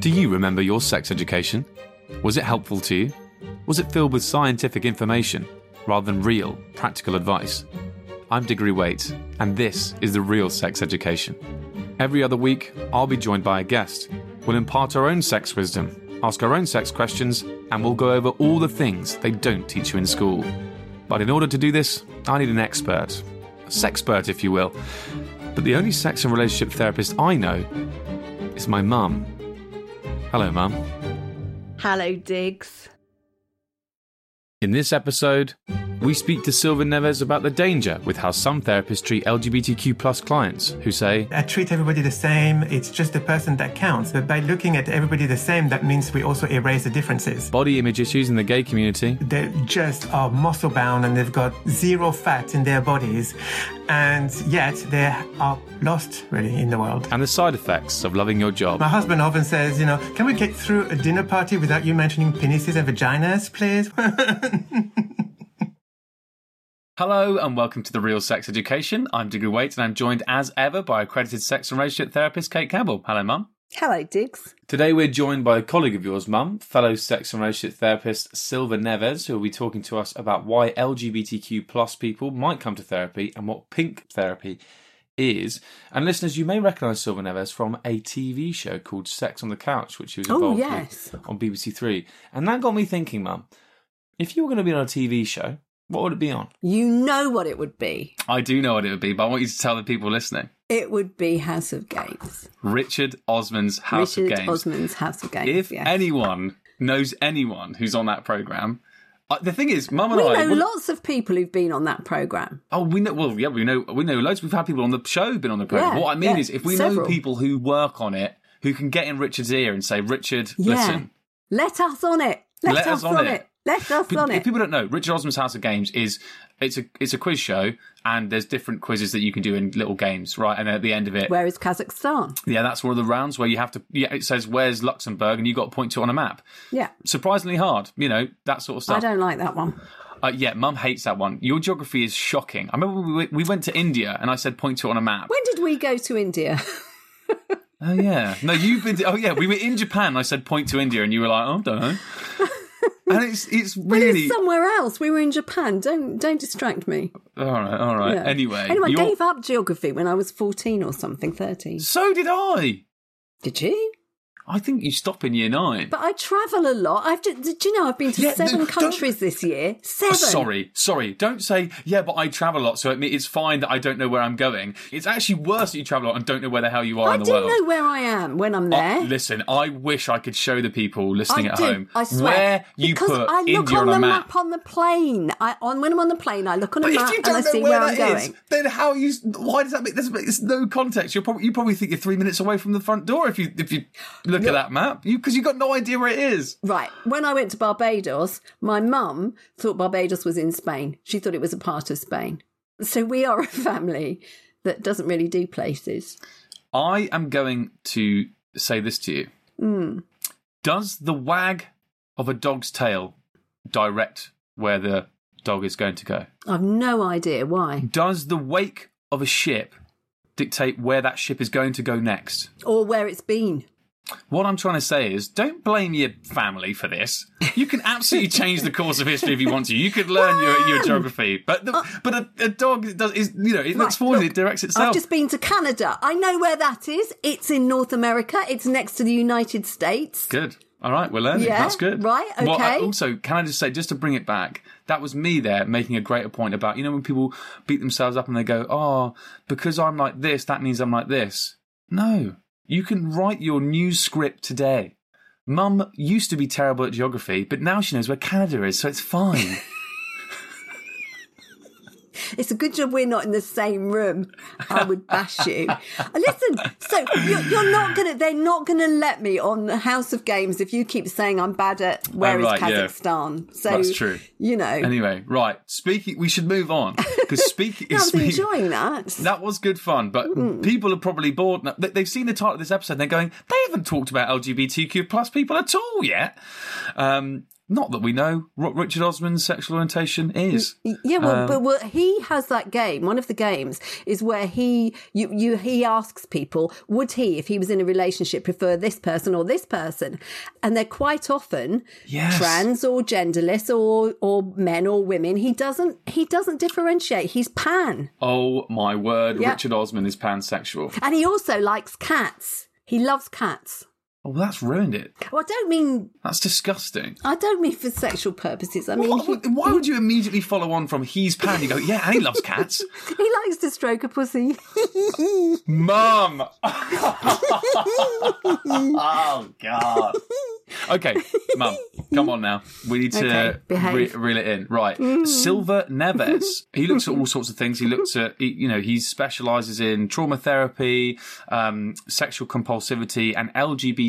Do you remember your sex education? Was it helpful to you? Was it filled with scientific information rather than real, practical advice? I'm Diggory Waite, and this is the Real Sex Education. Every other week, I'll be joined by a guest. We'll impart our own sex wisdom, ask our own sex questions, and we'll go over all the things they don't teach you in school. But in order to do this, I need an expert. A sexpert, if you will. But the only sex and relationship therapist I know is my mum. Hello, Mum. Hello, Diggs. In this episode, we speak to Silva Neves about the danger with how some therapists treat LGBTQ plus clients who say, I treat everybody the same, it's just the person that counts. But by looking at everybody the same, that means we also erase the differences. body image issues in the gay community, They just are muscle bound and they've got zero fat in their bodies, and yet they are lost really in the world. and the side effects of loving your job. My husband often says, you know, can we get through a dinner party without you mentioning penises and vaginas, please? Hello and welcome to the Real Sex Education. I'm Diggory Waite and I'm joined as ever by accredited sex and relationship therapist Cate Campbell. Hello, Mum. Hello, Diggs. Today we're joined by a colleague of yours, Mum, fellow sex and relationship therapist Silva Neves, who will be talking to us about why LGBTQ plus people might come to therapy and what pink therapy is. And listeners, you may recognise Silva Neves from a TV show called Sex on the Couch, which she was Oh, involved yes. with on BBC Three. And that got me thinking, Mum, if you were going to be on a TV show, what would it be on? You know what it would be. I do know what it would be, but I want you to tell the people listening. It would be House of Games. Richard Osman's House Richard of Games. Osman's House of Games. if yes. anyone knows anyone who's on that program, uh, the thing is, Mum and we I. know lots of people who've been on that program. Oh, we know. Well, yeah, we know. We know loads. We've had people on the show been on the program. Yeah, what I mean yeah, is, if we know people who work on it, who can get in Richard's ear and say, "Richard, Yeah. listen." Let us on it. Let, us, on it. Let us on it. if people don't know, Richard Osman's House of Games is it's a it's a quiz show, and there's different quizzes that you can do in little games, right? And at the end of it, Where is Kazakhstan? yeah, that's one of the rounds where you have to. Yeah, it says where's Luxembourg, and you got to point to it on a map. Yeah. Surprisingly hard, you know that sort of stuff. I don't like that one. Uh, yeah, Mum hates that one. Your geography is shocking. I remember we, we went to India, and I said point to it on a map. When did we go to India? Oh yeah, no, you've been. To, oh yeah, we were in Japan. And I said point to India, and you were like, oh, I don't know. and it's it's really it's somewhere else. We were in Japan. Don't don't distract me. all right, all right. Yeah. Anyway, anyway, I gave up geography when I was fourteen or something, thirteen. so did I. Did you? I think you stop in year nine. But I travel a lot. I've do, do you know I've been to Yeah, seven no, countries this year. Seven. Oh, sorry, sorry. Don't say yeah, but I travel a lot, so it's fine that I don't know where I'm going. It's actually worse that you travel a lot and don't know where the hell you are I in the world. I do know where I am when I'm Uh, there. listen, I wish I could show the people listening I at do. home I swear. where you because put I look India on on the map. map. on the plane. I on when I'm on the plane, I look on a map and I see where where I'm that is, going. then how you? Why does that make? There's, there's no context. You're probably you probably think you're three minutes away from the front door if you if you look at that map. You because you got no idea where it is. Right. When I went to Barbados, my mum thought Barbados was in Spain. She thought it was a part of Spain. So we are a family that doesn't really do places. I am going to say this to you. Hmm. Does the wag of a dog's tail direct where the dog is going to go? I've no idea why. Does the wake of a ship dictate where that ship is going to go next? Or where it's been. What I'm trying to say is, don't blame your family for this. You can absolutely change the course of history if you want to. You could learn your, your geography, but the, uh, but a, a dog does is you know it looks Right, forward, look, it directs itself. I've just been to Canada. I know where that is. It's in North America. It's next to the United States. Good. All right, we're learning. Yeah, That's good. right, Well, I- okay. also, can I just say, just to bring it back, that was me there making a greater point about, you know, when people beat themselves up and they go, oh, because I'm like this, that means I'm like this. No, you can write your new script today. Mum used to be terrible at geography, but now she knows where Canada is, so it's fine. It's a good job we're not in the same room. I would bash you. Uh, Listen, so you're, you're not gonna. They're not gonna let me on the House of Games if you keep saying I'm bad at where is Oh, right, yeah. Kazakhstan. So That's true. You know. anyway, right. Speaking, we should move on because speaking. no, I'm speak- enjoying that. That was good fun, but Mm. people are probably bored. now. They- They've seen the title of this episode and they're going, they haven't talked about LGBTQ plus people at all yet. Um, not that we know what Richard Osman's sexual orientation is. Yeah, well, Um, but well, he has that game. One of the games is where he you you he asks people, would he, if he was in a relationship, prefer this person or this person? And they're quite often Yes. trans or genderless or or men or women. He doesn't he doesn't differentiate. He's pan, Oh my word. Richard Osman is pansexual. and he also likes cats. He loves cats. Oh, that's ruined it. Well, I don't mean That's disgusting. I don't mean for sexual purposes. I mean Why, he, why would you immediately follow on from he's pan? You go, yeah, and he loves cats. he likes to stroke a pussy. Mum! oh, God. Okay, Mum, come on now. We need to Okay, behave. re- reel it in. Right. Silva Neves. He looks at all sorts of things. He looks at, he, you know, he specializes in trauma therapy, um, sexual compulsivity, and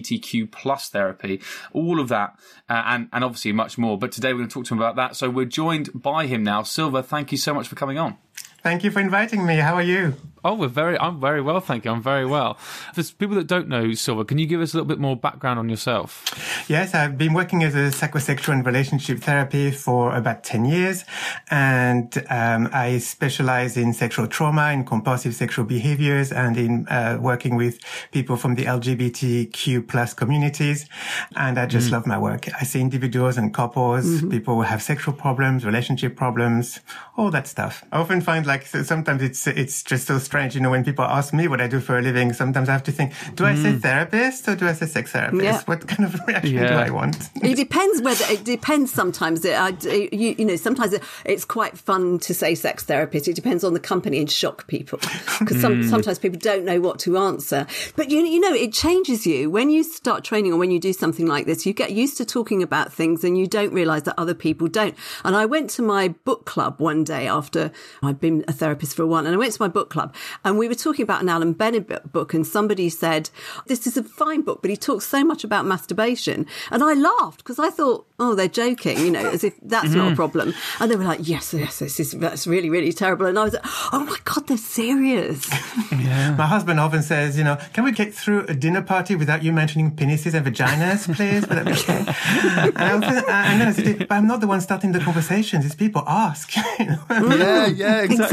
LGBTQ plus therapy. All of that, uh, and, and obviously much more. But today we're going to talk to him about that. So we're joined by him now. Silva, thank you so much for coming on. Thank you for inviting me. How are you? Oh, we're very. I'm very well, thank you. I'm very well. For people that don't know Silva, can you give us a little bit more background on yourself? Yes, I've been working as a psychosexual and relationship therapy for about 10 years. And um, I specialize in sexual trauma, in compulsive sexual behaviors, and in uh, working with people from the LGBTQ plus communities. And I just love my work. I see individuals and couples, people who have sexual problems, relationship problems, all that stuff. I often find like so- sometimes it's it's just so strange, you know, when people ask me what I do for a living, sometimes I have to think, do I say mm. therapist or do I say sex therapist? Yeah. What kind of reaction do I want? It depends whether it depends. Sometimes it, I, you, you know, sometimes it, it's quite fun to say sex therapist. It depends on the company and shock people because some, mm. sometimes people don't know what to answer. But you, you know, it changes you when you start training or when you do something like this. You get used to talking about things and you don't realize that other people don't. And I went to my book club one day after I'd been a therapist for a while, and I went to my book club and we were talking about an Alan Bennett book, and somebody said, "This is a fine book, but he talks so much about masturbation," and I laughed because I thought, "Oh, they're joking," you know, as if that's not a problem. And they were like, "Yes, yes, this is that's really, really terrible," and I was like, "Oh my god, they're serious." My husband often says, you know, can we get through a dinner party without you mentioning penises and vaginas, please? Would that be okay? and, I often, uh, and then I said, but I'm not the one starting the conversations. It's people ask. you know? Yeah, yeah, Exactly,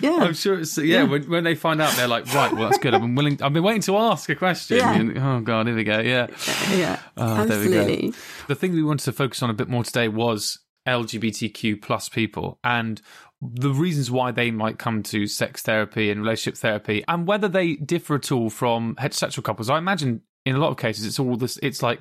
yeah. I'm sure it's yeah. When, when they find out, they're like, right, well, that's good. I've been willing. I've been waiting to ask a question. Yeah. And, oh god, here we go. Yeah. yeah, Oh, there we go. absolutely. The thing we wanted to focus on a bit more today was LGBTQ plus people and the reasons why they might come to sex therapy and relationship therapy and whether they differ at all from heterosexual couples. I imagine in a lot of cases it's all this it's like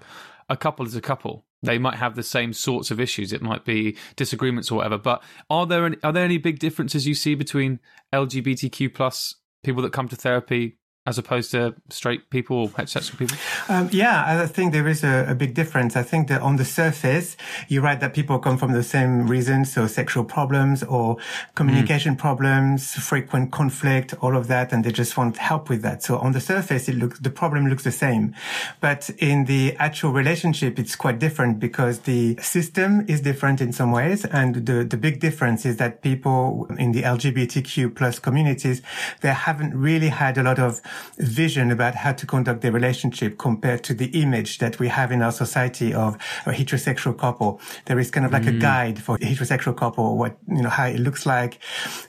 a couple is a couple. They might have the same sorts of issues. It might be disagreements or whatever. But are there any, are there any big differences you see between LGBTQ plus people that come to therapy as opposed to straight people or heterosexual people? Um, yeah, I think there is a, a big difference. I think that on the surface, you're right that people come from the same reasons, so sexual problems or communication problems, frequent conflict, all of that, and they just want help with that. So on the surface, it looks the problem looks the same, but in the actual relationship, it's quite different because the system is different in some ways, and the the big difference is that people in the LGBTQ plus communities they haven't really had a lot of vision about how to conduct their relationship compared to the image that we have in our society of a heterosexual couple. There is kind of like a guide for a heterosexual couple, what, you know, how it looks like,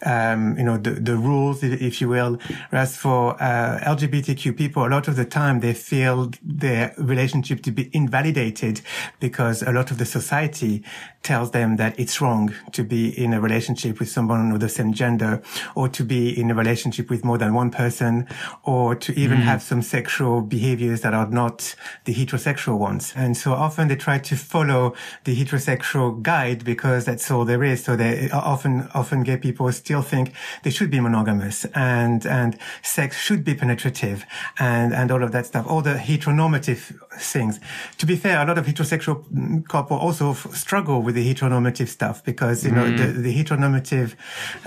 um, you know, the, the rules, if you will. Whereas for, uh, LGBTQ people, a lot of the time they feel their relationship to be invalidated because a lot of the society tells them that it's wrong to be in a relationship with someone of the same gender or to be in a relationship with more than one person or to even mm. have some sexual behaviors that are not the heterosexual ones. And so often they try to follow the heterosexual guide because that's all there is. So they often, often gay people still think they should be monogamous and, and sex should be penetrative and, and all of that stuff, all the heteronormative things. To be fair, a lot of heterosexual couple also f- struggle with the heteronormative stuff because, you mm. know, the, the heteronormative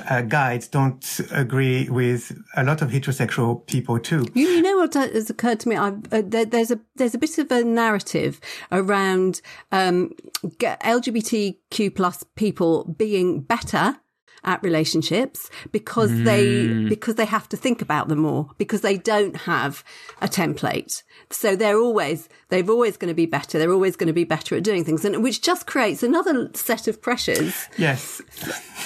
uh, guides don't agree with a lot of heterosexual people too. You, you know what has occurred to me? Uh, there, there's a there's a bit of a narrative around um, LGBTQ plus people being better at relationships because mm. they because they have to think about them more because they don't have a template so they're always they're always going to be better they're always going to be better at doing things and which just creates another set of pressures yes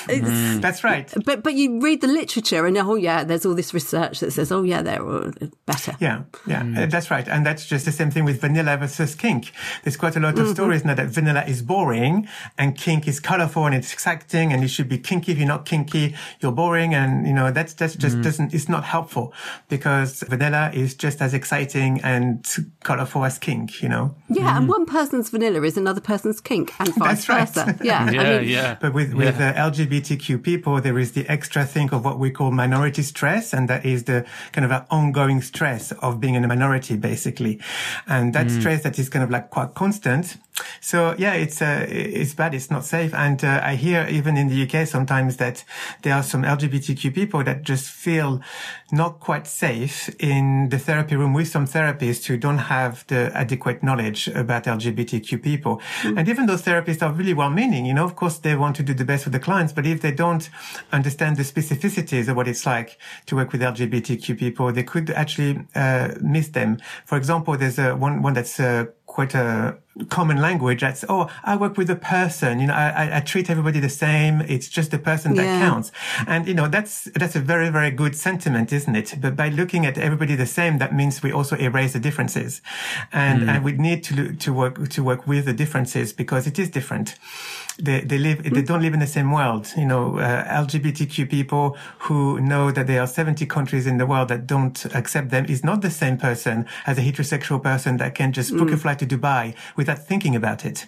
mm. that's right but but you read the literature and oh yeah there's all this research that says oh yeah they're better yeah yeah mm. that's right and that's just the same thing with vanilla versus kink there's quite a lot of mm-hmm. stories now that vanilla is boring and kink is colorful and it's exciting and it should be kinky if you're not kinky you're boring and you know that's that's just mm. doesn't it's not helpful because vanilla is just as exciting and and colorful as kink, you know? Yeah, mm. and one person's vanilla is another person's kink and vice That's versa. Right. Yeah, yeah, I mean, yeah. But with, with yeah. Uh, LGBTQ people, there is the extra thing of what we call minority stress. And that is the kind of ongoing stress of being in a minority, basically. And that mm. stress that is kind of like quite constant. So yeah, it's, uh, it's bad. It's not safe. And uh, I hear even in the UK sometimes that there are some LGBTQ people that just feel not quite safe in the therapy room with some therapists who don't have the adequate knowledge about LGBTQ people. Mm. And even those therapists are really well meaning. You know, of course, they want to do the best for the clients, but if they don't understand the specificities of what it's like to work with LGBTQ people, they could actually uh, miss them. For example, there's a one, one that's uh, quite a common language. That's oh i work with a person you know i, I treat everybody the same. It's just the person that yeah. counts. And you know that's that's a very very good sentiment isn't it? But by looking at everybody the same that means we also erase the differences. And mm. and we need to to work to work with the differences because it is different they, they live, they don't live in the same world. You know, uh, LGBTQ people who know that there are 70 countries in the world that don't accept them is not the same person as a heterosexual person that can just book mm. a flight to Dubai without thinking about it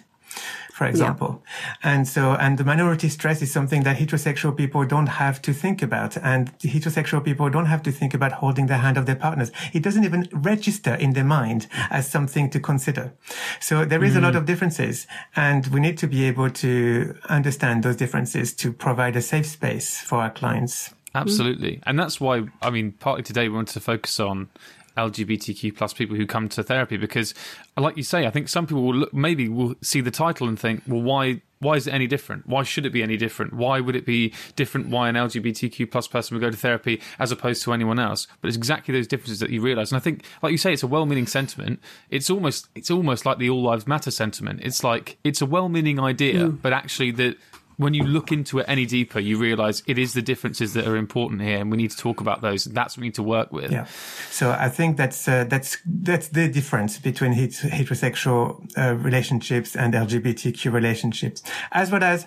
for example. Yeah. And so, and the minority stress is something that heterosexual people don't have to think about. And heterosexual people don't have to think about holding the hand of their partners. It doesn't even register in their mind as something to consider. So there is mm. a lot mm. of differences and we need to be able to understand those differences to provide a safe space for our clients. Absolutely. And that's why, I mean, partly today we wanted to focus on LGBTQ plus people who come to therapy because, like you say, I think some people will look, maybe will see the title and think, well, why why is it any different? Why should it be any different? Why would it be different? Why an LGBTQ plus person would go to therapy as opposed to anyone else? But it's exactly those differences that you realise. And I think, like you say, it's a well-meaning sentiment. It's almost it's almost like the all lives matter sentiment. It's like it's a well-meaning idea, mm. but actually the when you look into it any deeper, you realise it is the differences that are important here, and we need to talk about those. That's what we need to work with. Yeah. So I think that's uh, that's that's the difference between heterosexual uh, relationships and LGBTQ relationships, as well as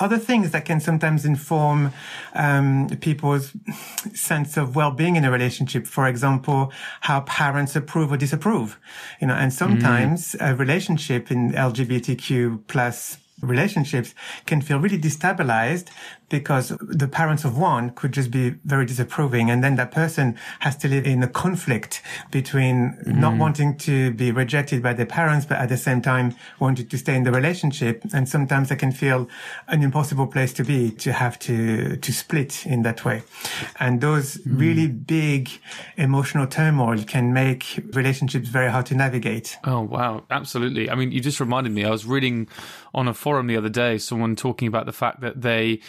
other things that can sometimes inform um, people's sense of well-being in a relationship. For example, how parents approve or disapprove. You know, and sometimes mm. a relationship in LGBTQ plus relationships can feel really destabilized because the parents of one could just be very disapproving. And then that person has to live in a conflict between mm. not wanting to be rejected by their parents, but at the same time wanting to stay in the relationship. And sometimes it can feel an impossible place to be to have to, to split in that way. And those mm. really big emotional turmoil can make relationships very hard to navigate. Oh, wow. Absolutely. I mean, you just reminded me, I was reading on a forum the other day, someone talking about the fact that they,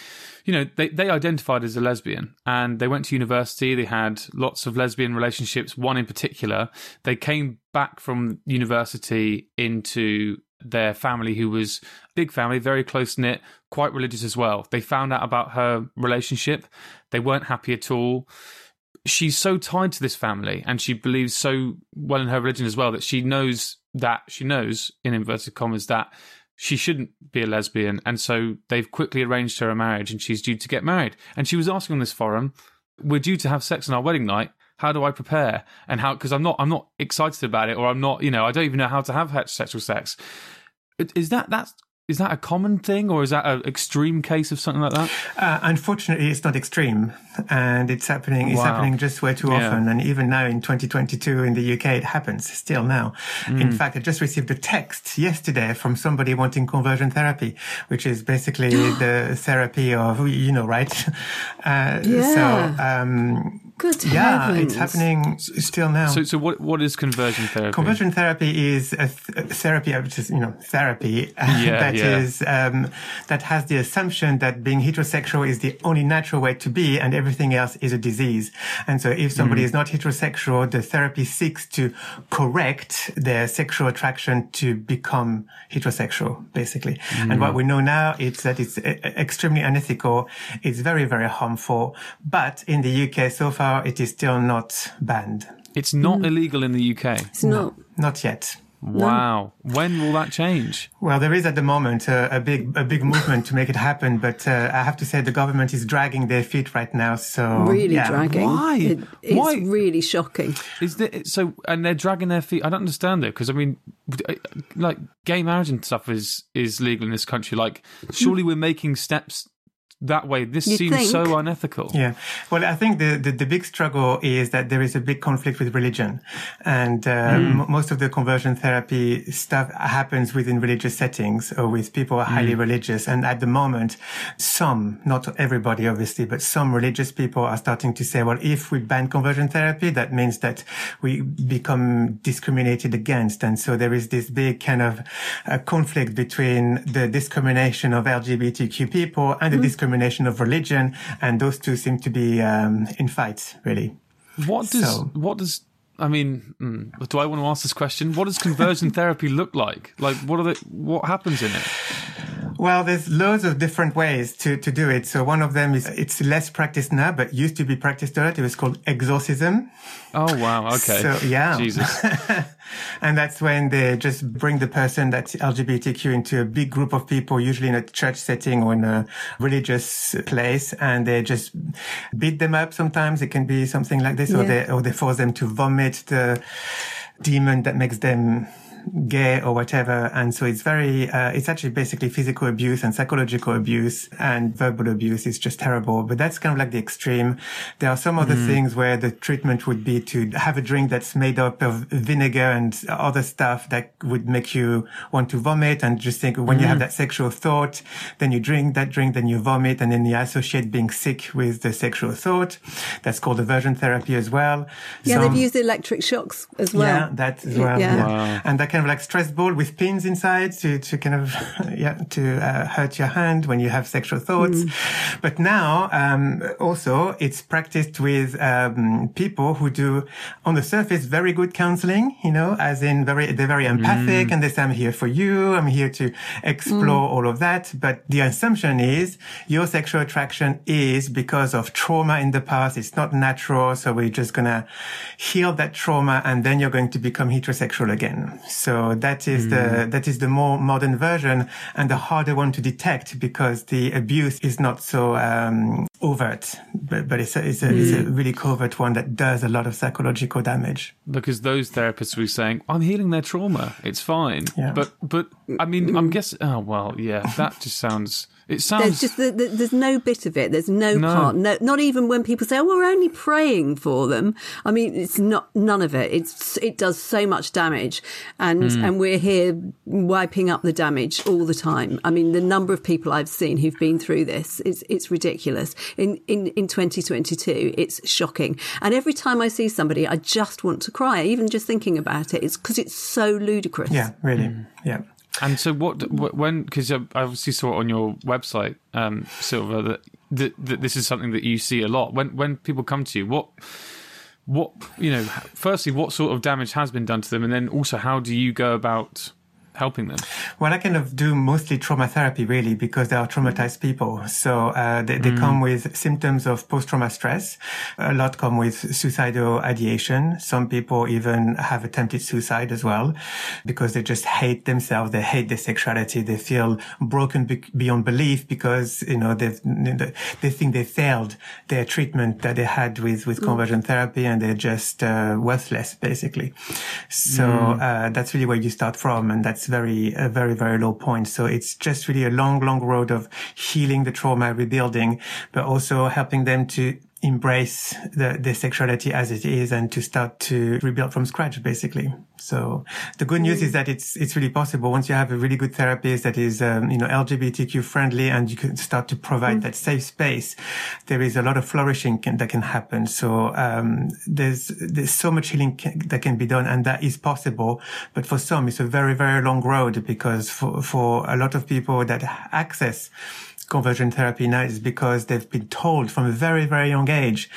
you know, they, they identified as a lesbian and they went to university. They had lots of lesbian relationships, one in particular. They came back from university into their family, who was a big family, very close knit, quite religious as well. They found out about her relationship. They weren't happy at all she's so tied to this family and she believes so well in her religion as well that she knows that she knows in inverted commas that she shouldn't be a lesbian. And so they've quickly arranged her a marriage and she's due to get married. And she was asking on this forum, we're due to have sex on our wedding night. how do I prepare and how because I'm not I'm not excited about it or I'm not you know I don't even know how to have heterosexual sex. Is that that's is that a common thing or is that an extreme case of something like that? Uh, unfortunately, it's not extreme, and it's happening. It's Wow. happening just way too Yeah. often, and even now in 2022 in the UK, it happens still now. Mm. In fact, I just received a text yesterday from somebody wanting conversion therapy, which is basically the therapy of you know, right? Uh, Yeah. So um, Good yeah, heavens. it's happening s- still now. So so what what is conversion therapy? Conversion therapy is a, th- a therapy, which is you know therapy Yeah, that yeah. is, um, that has the assumption that being heterosexual is the only natural way to be, and everything else is a disease. And so, if somebody Mm. is not heterosexual, the therapy seeks to correct their sexual attraction to become heterosexual, basically. And Mm. what we know now is that it's uh, extremely unethical. It's very, very harmful. But in the UK, so far, it is still not banned. It's not illegal in the UK. It's not. Not yet. Wow. When will that change? Well, there is at the moment uh, a big a big movement to make it happen, but uh, I have to say the government is dragging their feet right now. So Really yeah. dragging. Why? It, it's Why? really shocking. Is that so? And they're dragging their feet. I don't understand it because I mean, like gay marriage and stuff is is legal in this country. Like, surely we're making steps that way. This You'd seems think. so unethical. Yeah. Well, I think the, the, the big struggle is that there is a big conflict with religion. And uh, m- most of the conversion therapy stuff happens within religious settings or with people who are highly religious. And at the moment, some, not everybody obviously, but some religious people are starting to say, well, if we ban conversion therapy, that means that we become discriminated against. And so there is this big kind of uh, conflict between the discrimination of LGBTQ people and the discrimination of religion. And those two seem to be um, in fights, really. What does So- what does I mean? mm, do I want to ask this question? What does conversion therapy look like? Like, what are the what happens in it? Well, there's loads of different ways to, to do it. So one of them is, it's less practiced now, but used to be practiced a lot. It was called exorcism. Oh wow. Okay. So, yeah. Jesus. And that's when they just bring the person that's LGBTQ into a big group of people, usually in a church setting or in a religious place, and they just beat them up. Sometimes it can be something like this, or they or they force them to vomit the demon that makes them gay or whatever. And so it's very, uh, it's actually basically physical abuse and psychological abuse and verbal abuse is just terrible. But that's kind of like the extreme. There are some other things where the treatment would be to have a drink that's made up of vinegar and other stuff that would make you want to vomit and just think when you have that sexual thought, then you drink that drink, then you vomit and then you associate being sick with the sexual thought. That's called aversion therapy as well. Yeah, Some- they've used electric shocks as well. yeah, that as well. Yeah. Yeah. Wow. And that kind of like stress ball with pins inside to, to kind of, yeah, to uh, hurt your hand when you have sexual thoughts. Mm. But now, um, also it's practiced with, um, people who do on the surface very good counseling, you know, as in very, they're very empathic and they say, I'm here for you. I'm here to explore all of that. But the assumption is your sexual attraction is because of trauma in the past. It's not natural. So we're just going to heal that trauma and then you're going to become heterosexual again. So that is the, that is the more modern version and the harder one to detect because the abuse is not so, um, overt, but, but it's a, it's a, it's a really covert one that does a lot of psychological damage. because those therapists were saying, "I'm healing their trauma. It's fine." Yeah. But but I mean, I'm guessing. Oh well, yeah. That just sounds. It sounds. There's just the, the, there's no bit of it. There's no, No. part. No, not even when people say, "Oh, we're only praying for them." I mean, it's not none of it. It's it does so much damage, and Hmm. and we're here wiping up the damage all the time. I mean, the number of people I've seen who've been through this it's it's ridiculous. In in in 2022, it's shocking. And every time I see somebody, I just want to cry, even just thinking about it. It's because it's so ludicrous. Yeah, really. Mm. Yeah. And so what? When? Because I obviously saw it on your website, um, Silva, that, that that this is something that you see a lot. When when people come to you, what what you know? Firstly, what sort of damage has been done to them, and then also, how do you go about helping them? Well, I kind of do mostly trauma therapy really because they are traumatized people. So uh, they, they mm. come with symptoms of post-trauma stress. A lot come with suicidal ideation. Some people even have attempted suicide as well because they just hate themselves. They hate their sexuality. They feel broken be- beyond belief because, you know, they they think they failed their treatment that they had with, with mm. conversion therapy and they're just uh, worthless basically. So mm. uh, that's really where you start from. And that's very, a very, very low point. So it's just really a long, long road of healing the trauma, rebuilding, but also helping them to embrace the, the sexuality as it is and to start to rebuild from scratch, basically. So the good news is that it's, it's really possible once you have a really good therapist that is, um, you know, LGBTQ friendly and you can start to provide mm. that safe space. There is a lot of flourishing can, that can happen. So, um, there's, there's so much healing can, that can be done and that is possible. But for some, it's a very, very long road because for, for a lot of people that access conversion therapy now is because they've been told from a very, very young age,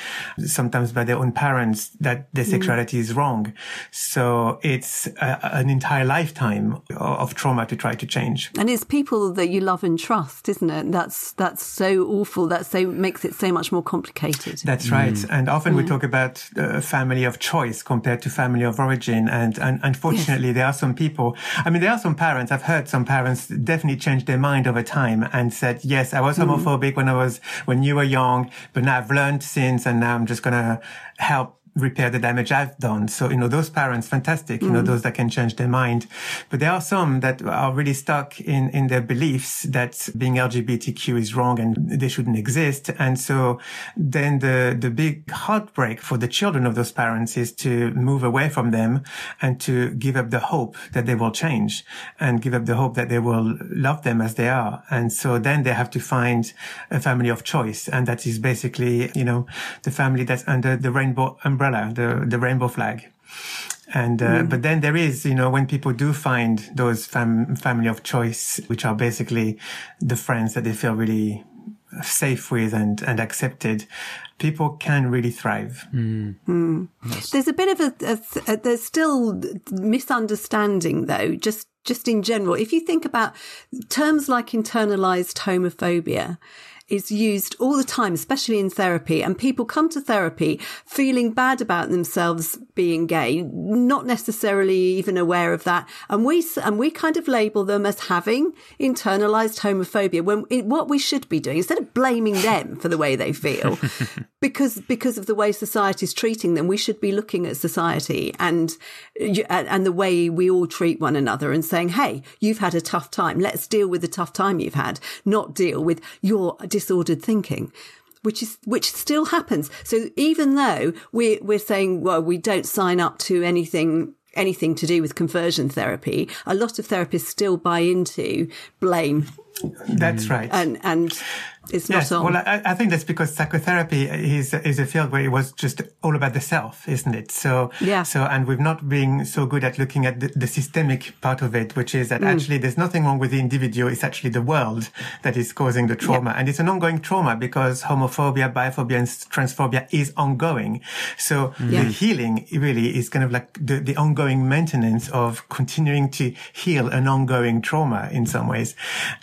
sometimes by their own parents, that their mm. sexuality mm. is wrong. So it's a, an entire lifetime of trauma to try to change. And it's people that you love and trust, isn't it? That's, that's so awful. That so makes it so much more complicated. That's mm. right. And often mm. we talk about a family of choice compared to family of origin. And, and unfortunately, yes. there are some people, I mean, there are some parents, I've heard some parents definitely change their mind over time and said, yes, yes, I was mm-hmm. homophobic mm. when I was, when you were young, but now I've learned since and now I'm just going to help repair the damage I've done. So, you know, those parents, fantastic, you mm. know, those that can change their mind. But there are some that are really stuck in, in their beliefs that being LGBTQ is wrong and they shouldn't exist. And so then the, the big heartbreak for the children of those parents is to move away from them and to give up the hope that they will change and give up the hope that they will love them as they are. And so then they have to find a family of choice. And that is basically, you know, the family that's under the rainbow umbrella umbrella, the, the rainbow flag. And, uh, mm. but then there is, you know, when people do find those fam- family of choice, which are basically the friends that they feel really safe with and, and accepted, people can really thrive. Mm. Mm. Yes. There's a bit of a, a, a, there's still misunderstanding though, just, just in general. If you think about terms like internalized homophobia, is used all the time, especially in therapy. And people come to therapy feeling bad about themselves being gay, not necessarily even aware of that. And we, and we kind of label them as having internalized homophobia when it, what we should be doing, instead of blaming them for the way they feel, because, because of the way society is treating them, we should be looking at society and, and the way we all treat one another and saying, Hey, you've had a tough time. Let's deal with the tough time you've had, not deal with your disordered thinking which is which still happens. So even though we're we're saying, well, we don't sign up to anything anything to do with conversion therapy, a lot of therapists still buy into blame. That's right. And and it's yes. not on. Well, I, I, think that's because psychotherapy is is a field where it was just all about the self, isn't it? So yeah. So and we've not been so good at looking at the, the systemic part of it, which is that mm. actually there's nothing wrong with the individual. It's actually the world that is causing the trauma, and it's an ongoing trauma because homophobia, biphobia, and transphobia is ongoing. So mm. the healing really is kind of like the, the ongoing maintenance of continuing to heal an ongoing trauma in some ways,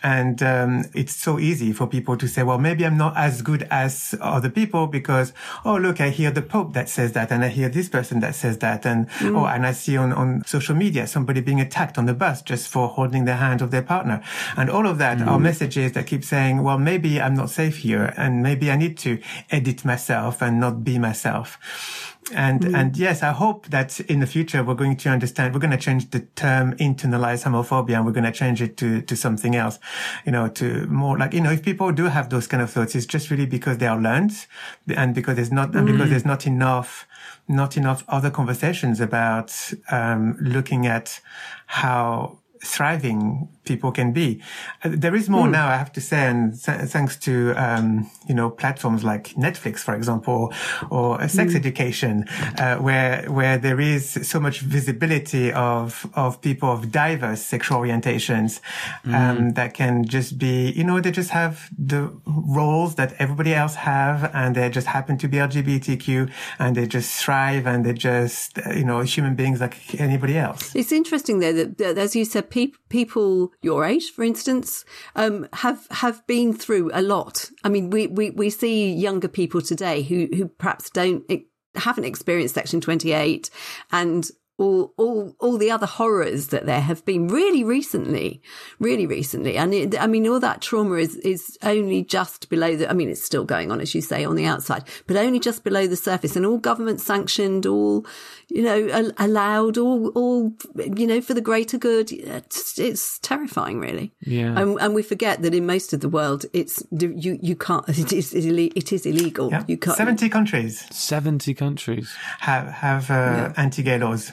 and um, it's so easy for people to say, well, maybe I'm not as good as other people because, oh, look, I hear the Pope that says that and I hear this person that says that. And, mm. oh, and I see on, on social media somebody being attacked on the bus just for holding the hand of their partner. And all of that mm. are messages that keep saying, well, maybe I'm not safe here and maybe I need to edit myself and not be myself. And, mm. and yes, I hope that in the future we're going to understand, we're going to change the term internalized homophobia and we're going to change it to, to something else, you know, to more like, you know, if people do have those kind of thoughts, it's just really because they are learned and because there's not, mm. and because there's not enough, not enough other conversations about, um, looking at how thriving people can be. Uh, there is more mm. now, I have to say, and th- thanks to, um, you know, platforms like Netflix, for example, or, or sex mm. education, uh, where, where there is so much visibility of, of people of diverse sexual orientations, um, mm. that can just be, you know, they just have the roles that everybody else have and they just happen to be LGBTQ and they just thrive and they're just, you know, human beings like anybody else. It's interesting though that, that as you said pe- people your age, for instance, um, have have been through a lot. I mean, we, we, we see younger people today who who perhaps don't haven't experienced Section 28 and all, all, all the other horrors that there have been really recently, really recently. And it, I mean, all that trauma is, is only just below the, I mean, it's still going on, as you say, on the outside, but only just below the surface and all government sanctioned, all, you know, allowed, all, all, you know, for the greater good. It's, it's terrifying, really. Yeah. And, and, we forget that in most of the world, it's, you, you can't, it is, it is illegal. Yeah. You can't. 70 countries. 70 countries. Have, have, uh, yeah. anti-gay laws.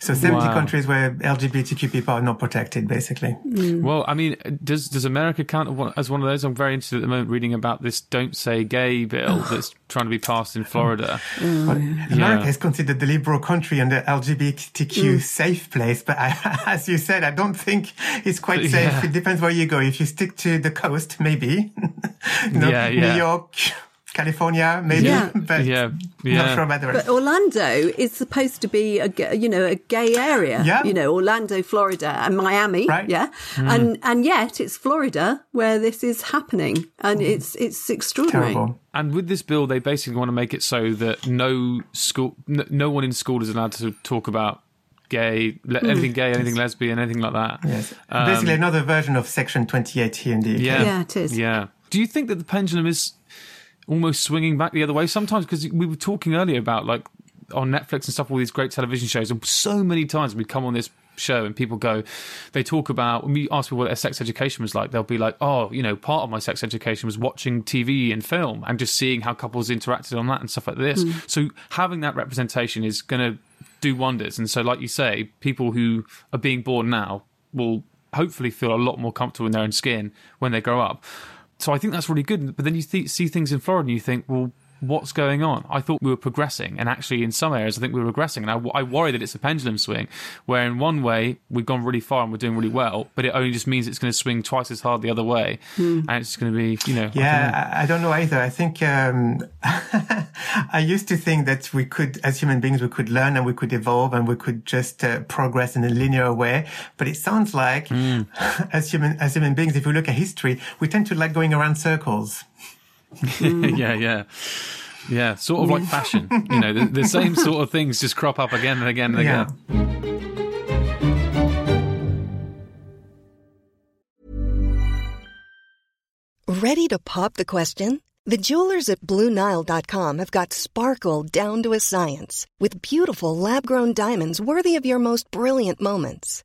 So 70 wow. countries where LGBTQ people are not protected, basically. Mm. Well, I mean, does does America count as one of those? I'm very interested at the moment reading about this "Don't Say Gay" bill that's trying to be passed in Florida. Mm. America is considered the liberal country and the LGBTQ mm. safe place, but I, as you said, I don't think it's quite safe. Yeah. It depends where you go. If you stick to the coast, maybe. no, yeah, yeah. New York. California, maybe, yeah. but yeah, yeah. not sure about the rest. But Orlando is supposed to be a you know a gay area. Yeah. you know Orlando, Florida, and Miami. Right. Yeah, mm. and and yet it's Florida where this is happening, and mm. it's it's extraordinary. Terrible. And with this bill, they basically want to make it so that no school, no one in school is allowed to talk about gay, mm. anything gay, anything lesbian, anything like that. Yes. Um, Basically, another version of Section 28 here in the UK. Yeah, yeah, it is. Yeah. Do you think that the pendulum is almost swinging back the other way sometimes because we were talking earlier about like on Netflix and stuff, all these great television shows, and so many times we come on this show and people go, they talk about when we ask people what their sex education was like, they'll be like, oh, you know, part of my sex education was watching TV and film and just seeing how couples interacted on that and stuff like this. Mm. So having that representation is going to do wonders. And so, like you say, people who are being born now will hopefully feel a lot more comfortable in their own skin when they grow up so I think that's really good. But then you th- see things in Florida and you think, well, what's going on? I thought we were progressing, and actually, in some areas, I think we're regressing. And I, I, worry that it's a pendulum swing, where in one way we've gone really far and we're doing really well, but it only just means it's going to swing twice as hard the other way, mm. and it's going to be, you know. Yeah, I don't know, I don't know either. I think um, I used to think that we could, as human beings, we could learn and we could evolve and we could just uh, progress in a linear way. But it sounds like, mm. as human as human beings, if we look at history, we tend to like going around circles. Mm. yeah, yeah. Yeah, sort of like fashion. You know, the, the, same sort of things just crop up again and again and yeah. again. Ready to pop the question? The jewelers at BlueNile.com have got sparkle down to a science with beautiful lab grown diamonds worthy of your most brilliant moments.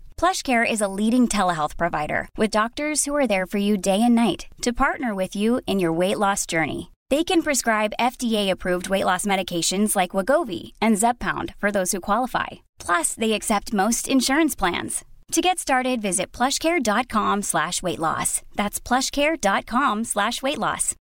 PlushCare is a leading telehealth provider with doctors who are there for you day and night to partner with you in your weight loss journey. They can prescribe FDA-approved weight loss medications like Wegovy and Zepbound for those who qualify. Plus, they accept most insurance plans. To get started, visit plushcare.com slash weight loss. That's plushcare.com slash weight loss.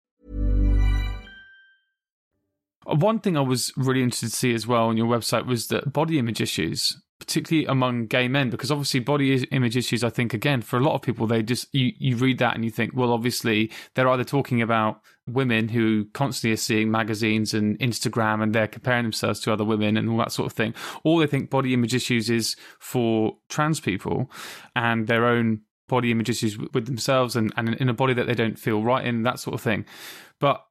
One thing I was really interested to see as well on your website was the body image issues particularly among gay men, because obviously body image issues, I think, again, for a lot of people, they just, you, you read that and you think, well, obviously they're either talking about women who constantly are seeing magazines and Instagram and they're comparing themselves to other women and all that sort of thing, or they think body image issues is for trans people and their own body image issues with themselves and, and in a body that they don't feel right in, that sort of thing. But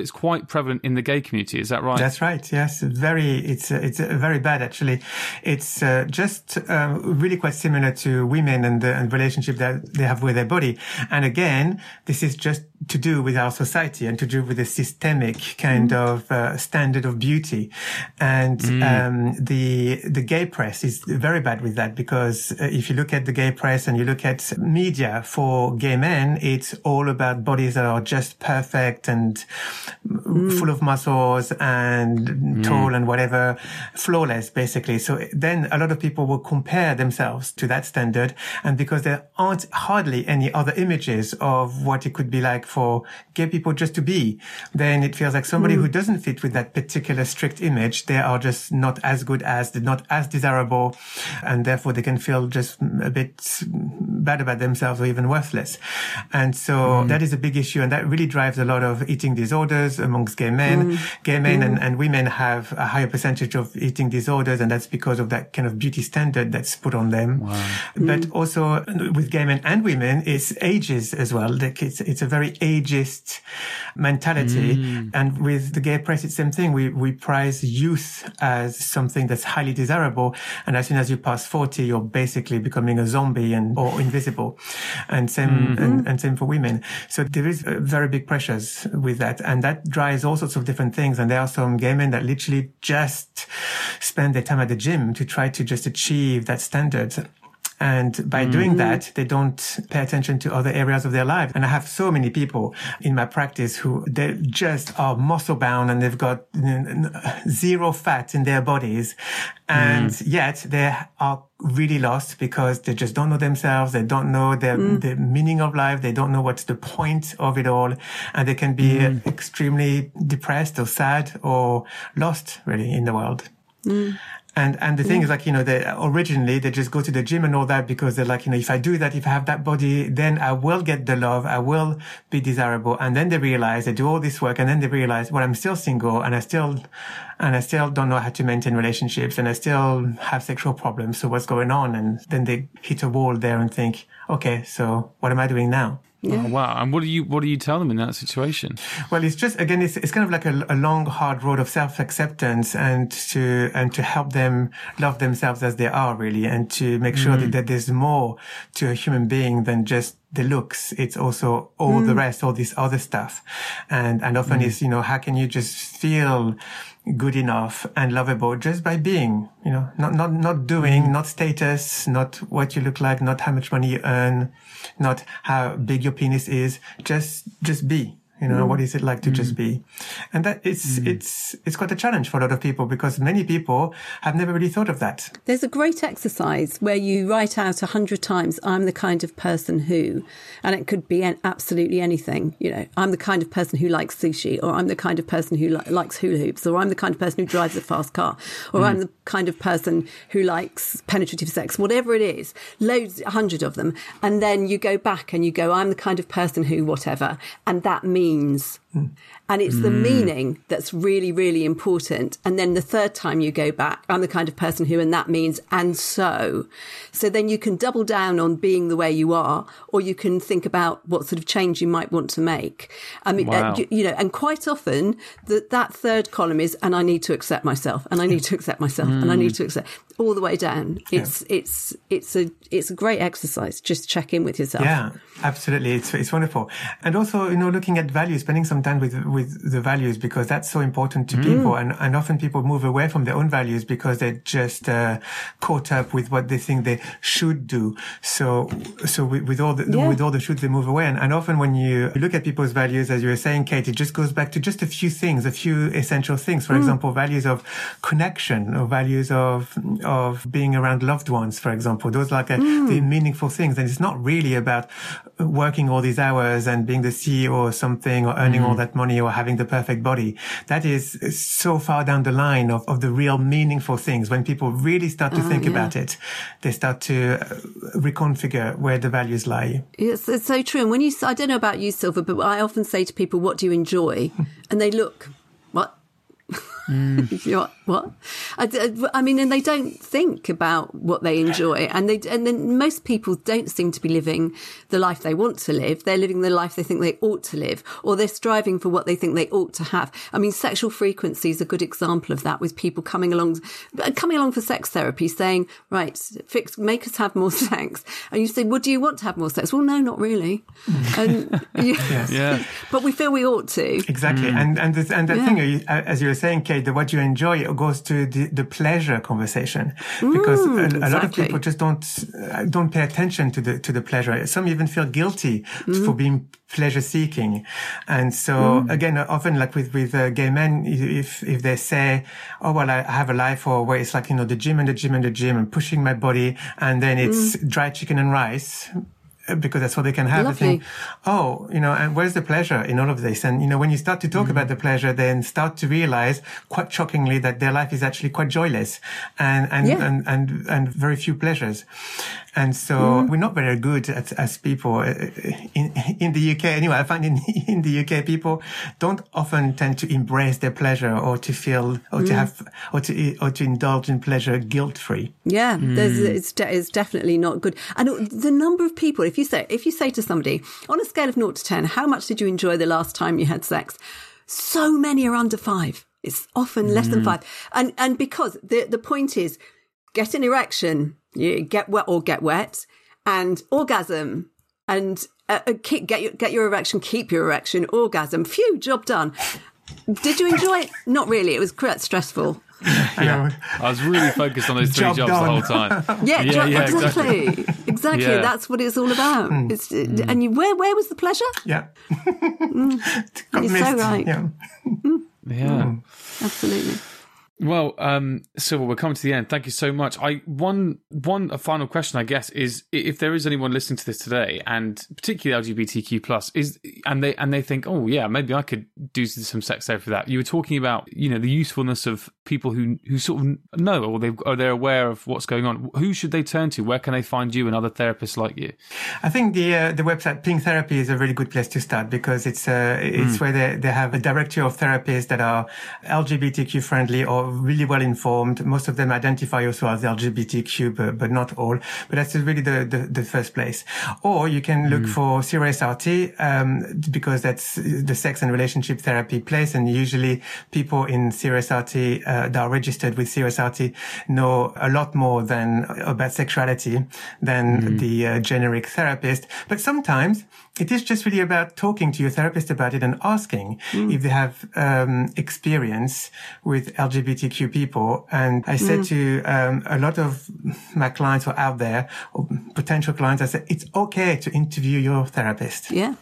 it's quite prevalent in the gay community. Is that right? That's right. Yes, very. It's uh, it's uh, very bad actually. It's uh, just uh, really quite similar to women and the and relationship that they have with their body. And again, this is just to do with our society and to do with the systemic kind mm. of uh, standard of beauty. And mm. um, the the gay press is very bad with that because uh, if you look at the gay press and you look at media for gay men, it's all about bodies that are just perfect and mm. full of muscles and mm. tall and whatever, flawless basically. So then a lot of people will compare themselves to that standard. And because there aren't hardly any other images of what it could be like for gay people just to be, then it feels like somebody mm. who doesn't fit with that particular strict image, they are just not as good as, not as desirable. And therefore they can feel just a bit bad about themselves or even worthless. And so mm. that is a big issue. And that really drives a lot of eating disorders amongst gay men. Mm. Gay men mm. and, and women have a higher percentage of eating disorders. And that's because of that kind of beauty standard that's put on them. Wow. But mm. also with gay men and women, it's ages as well. Like it's, it's a very ageist mentality. Mm. And with the gay press, it's the same thing. We, we prize youth as something that's highly desirable. And as soon as you pass 40, you're basically becoming a zombie and, or invisible. And same, mm-hmm. and, and, same for women. So there is very big pressures with that. And that drives all sorts of different things. And there are some gay men that literally just spend their time at the gym to try to just achieve that standard. And by mm-hmm. doing that, they don't pay attention to other areas of their life. And I have so many people in my practice who they just are muscle bound and they've got zero fat in their bodies. And mm. yet they are really lost because they just don't know themselves. They don't know the, mm. the meaning of life. They don't know what's the point of it all. And they can be mm. extremely depressed or sad or lost really in the world. Mm. And, and the thing is like, you know, they originally they just go to the gym and all that because they're like, you know, if I do that, if I have that body, then I will get the love. I will be desirable. And then they realize they do all this work and then they realize, well, I'm still single and I still, and I still don't know how to maintain relationships and I still have sexual problems. So what's going on? And then they hit a wall there and think, okay, so what am I doing now? Yeah. Oh, wow. And what do you what do you tell them in that situation? Well, it's just again, it's it's kind of like a, a long, hard road of self acceptance and to and to help them love themselves as they are, really, and to make sure mm. that, that there's more to a human being than just the looks. It's also all mm. the rest, all this other stuff, and and often mm. is you know how can you just feel good enough and lovable just by being, you know, not, not, not doing, mm. not status, not what you look like, not how much money you earn, not how big your penis is, just, just be. You know, mm. what is it like to mm. just be? And that it's, mm. it's, it's quite a challenge for a lot of people because many people have never really thought of that. There's a great exercise where you write out a hundred times, I'm the kind of person who, and it could be absolutely anything. You know, I'm the kind of person who likes sushi, or I'm the kind of person who li- likes hula hoops, or I'm the kind of person who drives a fast car, or I'm mm. the kind of person who likes penetrative sex, whatever it is, loads, a hundred of them. And then you go back and you go, I'm the kind of person who, whatever. And that means means. Mm. And it's mm. the meaning that's really, really important. And then the third time you go back, I'm the kind of person who, and that means, and so. So then you can double down on being the way you are, or you can think about what sort of change you might want to make. I mean, uh, wow. uh, you, you, know, and quite often that that third column is, and I need to accept myself, and I need to accept myself, mm. and I need to accept all the way down. It's, yeah. it's, it's a, it's a great exercise. Just check in with yourself. Yeah, absolutely. It's, it's wonderful. And also, you know, looking at values, spending some time with, with the values because that's so important to mm. people. And, and often people move away from their own values because they're just uh, caught up with what they think they should do. So, so with, with all the, yeah. with all the should, they move away. And, and often when you look at people's values, as you were saying, Cate, it just goes back to just a few things, a few essential things. For mm. example, values of connection or values of, of being around loved ones, for example. Those like a, mm. the meaningful things. And it's not really about working all these hours and being the CEO or something or earning all mm. that money or having the perfect body. That is so far down the line of, of the real meaningful things. When people really start to uh, think yeah. about it, they start to uh, reconfigure where the values lie. It's, it's so true. And when you, I don't know about you, Silva, but I often say to people, what do you enjoy? and they look, what? Mm. what? I, I, mean, and they don't think about what they enjoy, and they and then most people don't seem to be living the life they want to live. They're living the life they think they ought to live, or they're striving for what they think they ought to have. I mean, sexual frequency is a good example of that, with people coming along, coming along for sex therapy, saying, "Right, fix, make us have more sex," and you say, "Well, do you want to have more sex?" Well, no, not really. and you, yes. yeah, but we feel we ought to. Exactly, mm. and and and that yeah. thing, as you were saying, Cate enjoy, the what you enjoy goes to the, the pleasure conversation because Mm, a, a lot of people just don't uh, don't pay attention to the to the pleasure. Some even feel guilty Mm. for being pleasure seeking, and so again, often like with with uh, gay men, if if they say, "Oh well, I have a life," or where it's like you know the gym and the gym and the gym and pushing my body, and then it's dry chicken and rice. Because that's what they can have. They think, oh, you know, and where's the pleasure in all of this? And, you know, when you start to talk about the pleasure, then start to realize quite shockingly that their life is actually quite joyless and, and, Yeah. and, and, and very few pleasures. And so we're not very good at, as people uh, in, in the UK. Anyway, I find in, in the UK, people don't often tend to embrace their pleasure or to feel or to have or to, or to indulge in pleasure guilt free. Yeah, there's, Hmm. it's, de- it's definitely not good. And the number of people, if you say, if you say to somebody on a scale of naught to 10, how much did you enjoy the last time you had sex? So many are under five. It's often less Hmm. than five. And, and because the, the point is get an erection, you get wet or get wet and orgasm and uh, uh, keep, get your, get your erection, keep your erection, orgasm. Phew, job done. Did you enjoy it? Not really. It was quite stressful. Yeah. I was really focused on those three Job jobs the whole time. Yeah, Yeah, yeah, exactly, exactly. exactly. Yeah. That's what it's all about. Hmm. It's, And you, where where was the pleasure? Yeah. Got You're so right. Yeah. Yeah. Absolutely. Well, um, Silva, we're coming to the end. Thank you so much. I one one a final question, I guess, is if there is anyone listening to this today, and particularly LGBTQ plus, is and they and they think, oh yeah, maybe I could do some sex therapy for that. You were talking about, you know, the usefulness of people who who sort of know or they or they're aware of what's going on. Who should they turn to? Where can they find you and other therapists like you? I think the uh, the website Pink Therapy is a really good place to start because it's uh, it's where they, they have a directory of therapists that are LGBTQ friendly or really well informed. Most of them identify also as LGBTQ, but, but not all. But that's really the, the, the first place. Or you can look for COSRT um, because that's the sex and relationship therapy place, and usually people in COSRT uh, that are registered with COSRT know a lot more than about sexuality than the uh, generic therapist. But sometimes it is just really about talking to your therapist about it and asking if they have um, experience with LGBTQ people. And I said to um, a lot of my clients who are out there, or potential clients, I said it's okay to interview your therapist. Yeah,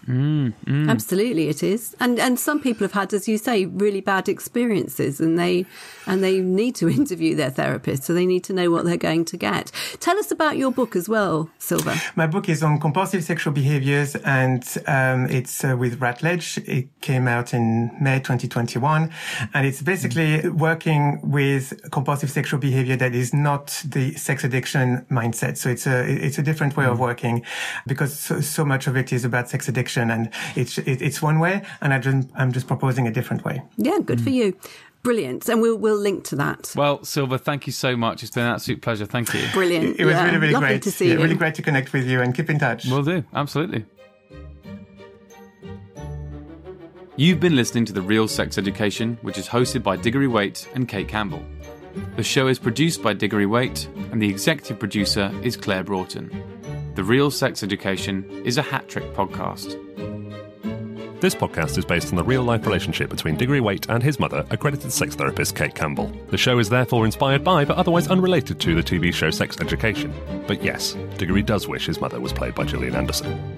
absolutely, it is. And and some people have had, as you say, really bad experiences, and they and they need to interview their therapist, so they need to know what they're going to get. Tell us about your book as well, Silva. My book is on compulsive sexual behaviors and um, it's uh, with Routledge. It came out in May 2021 and it's basically working with compulsive sexual behavior that is not the sex addiction mindset. So it's a, it's a different way of mm. working because so, so much of it is about sex addiction and it's, it, it's one way and I just, I'm just proposing a different way. Yeah, good for mm. you. Brilliant, and we'll we'll link to that. Well, Silva, thank you so much. It's been an absolute pleasure. Thank you. Brilliant. It was yeah. really, really Lovely great. to see Yeah, you. Really great to connect with you and keep in touch. Will do. Absolutely. You've been listening to The Real Sex Education, which is hosted by Diggory Waite and Cate Campbell. The show is produced by Diggory Waite, and the executive producer is Claire Broughton. The Real Sex Education is a hat trick podcast. This podcast is based on the real life relationship between Diggory Waite and his mother, accredited sex therapist Cate Campbell. The show is therefore inspired by, but otherwise unrelated to, the TV show Sex Education. But yes, Diggory does wish his mother was played by Gillian Anderson.